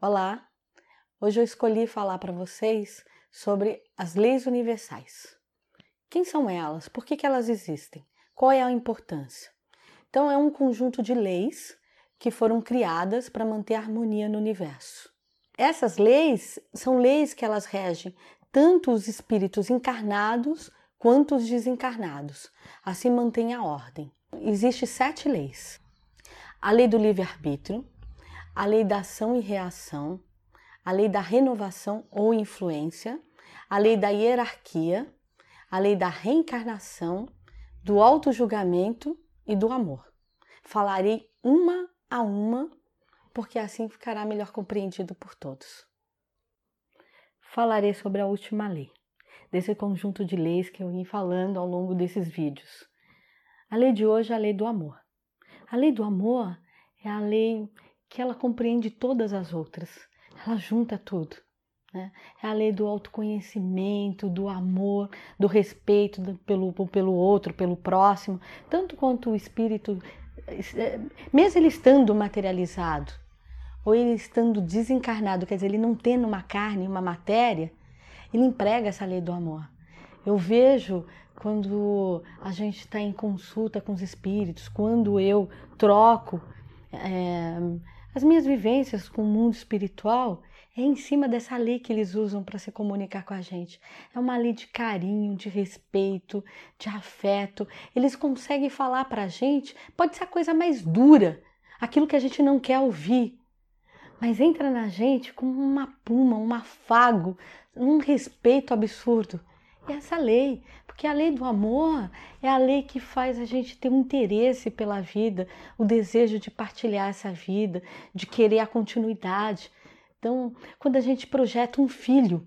Olá! Hoje eu escolhi falar para vocês sobre as leis universais. Quem são elas? Por que, que elas existem? Qual é a importância? Então, é um conjunto de leis que foram criadas para manter a harmonia no universo. Essas leis são leis que elas regem tanto os espíritos encarnados quanto os desencarnados. Assim mantém a ordem. Existem sete leis: a lei do livre-arbítrio, a lei da ação e reação, a lei da renovação ou influência, a lei da hierarquia, a lei da reencarnação, do auto-julgamento e do amor. Falarei uma a uma, porque assim ficará melhor compreendido por todos. Falarei sobre a última lei, desse conjunto de leis que eu vim falando ao longo desses vídeos. A lei de hoje é a lei do amor. A lei do amor é a lei que ela compreende todas as outras, ela junta tudo. Né? É a lei do autoconhecimento, do amor, do respeito pelo, pelo outro, pelo próximo, tanto quanto o espírito, é, mesmo ele estando materializado, ou ele estando desencarnado, quer dizer, ele não tendo uma carne, uma matéria, ele emprega essa lei do amor. Eu vejo quando a gente está em consulta com os espíritos, quando eu troco. É, as minhas vivências com o mundo espiritual é em cima dessa lei que eles usam para se comunicar com a gente. É uma lei de carinho, de respeito, de afeto. Eles conseguem falar para a gente, pode ser a coisa mais dura, aquilo que a gente não quer ouvir, mas entra na gente como uma puma, um afago, um respeito absurdo. E essa lei, porque a lei do amor é a lei que faz a gente ter um interesse pela vida, o desejo de partilhar essa vida, de querer a continuidade. Então, quando a gente projeta um filho,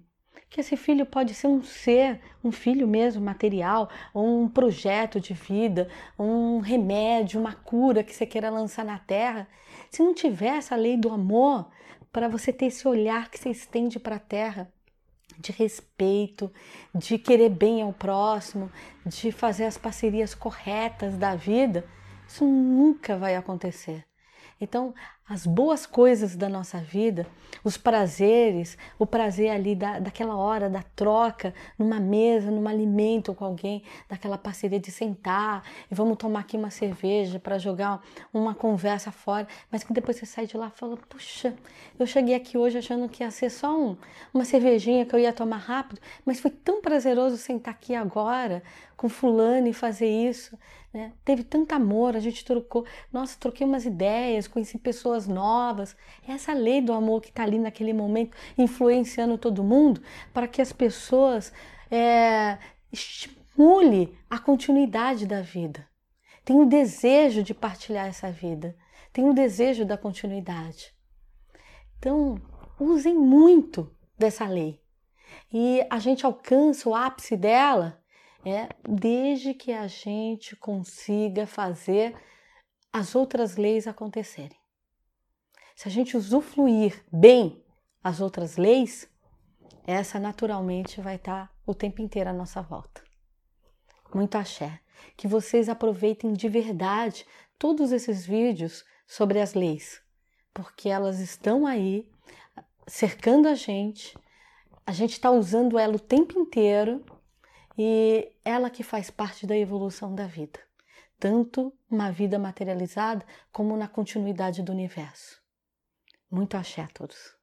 que esse filho pode ser um ser, um filho mesmo material, ou um projeto de vida, um remédio, uma cura que você queira lançar na terra, se não tiver essa lei do amor, para você ter esse olhar que você estende para a terra, de respeito, de querer bem ao próximo, de fazer as parcerias corretas da vida, isso nunca vai acontecer. Então, as boas coisas da nossa vida, os prazeres, o prazer ali da, daquela hora da troca, numa mesa, num alimento com alguém, daquela parceria de sentar e vamos tomar aqui uma cerveja para jogar uma conversa fora, mas que depois você sai de lá e fala: puxa, eu cheguei aqui hoje achando que ia ser só um, uma cervejinha que eu ia tomar rápido, mas foi tão prazeroso sentar aqui agora com fulano e fazer isso. Né? Teve tanto amor, a gente trocou, nossa, troquei umas ideias, conheci pessoas novas. É essa lei do amor que está ali naquele momento, influenciando todo mundo, para que as pessoas é, estimule a continuidade da vida. Tem o desejo de partilhar essa vida, tem o desejo da continuidade. Então, usem muito dessa lei. E a gente alcança o ápice dela é desde que a gente consiga fazer as outras leis acontecerem. Se a gente usufruir bem as outras leis, essa naturalmente vai estar o tempo inteiro à nossa volta. Muito axé. Que vocês aproveitem de verdade todos esses vídeos sobre as leis, porque elas estão aí cercando a gente, a gente está usando ela o tempo inteiro e ela que faz parte da evolução da vida, tanto uma vida materializada como na continuidade do universo. Muito axé a todos.